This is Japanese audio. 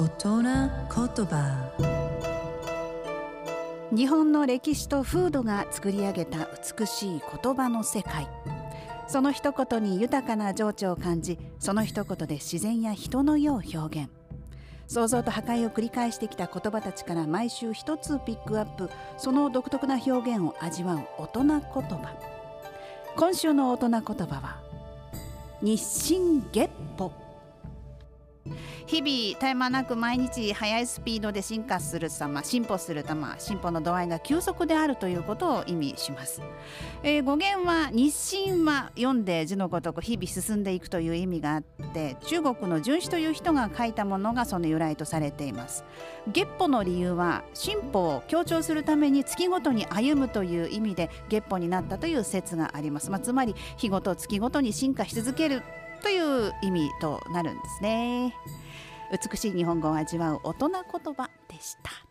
大人言葉。日本の歴史と風土が作り上げた美しい言葉の世界。その一言に豊かな情緒を感じその一言で自然や人の世を表現。創造と破壊を繰り返してきた言葉たちから毎週一つピックアップ。その独特な表現を味わう大人言葉。今週の大人言葉は日進月歩。日々絶え間なく毎日速いスピードで進化する様進歩する様進歩の度合いが急速であるということを意味します、えー語源は日進は読んで字のごとく日々進んでいくという意味があって中国の荀子という人が書いたものがその由来とされています。月歩の理由は進歩を強調するために月ごとに歩むという意味で月歩になったという説があります、まあ、つまり日ごと月ごとに進化し続けるという意味となるんですね。美しい日本語を味わう大人言葉でした。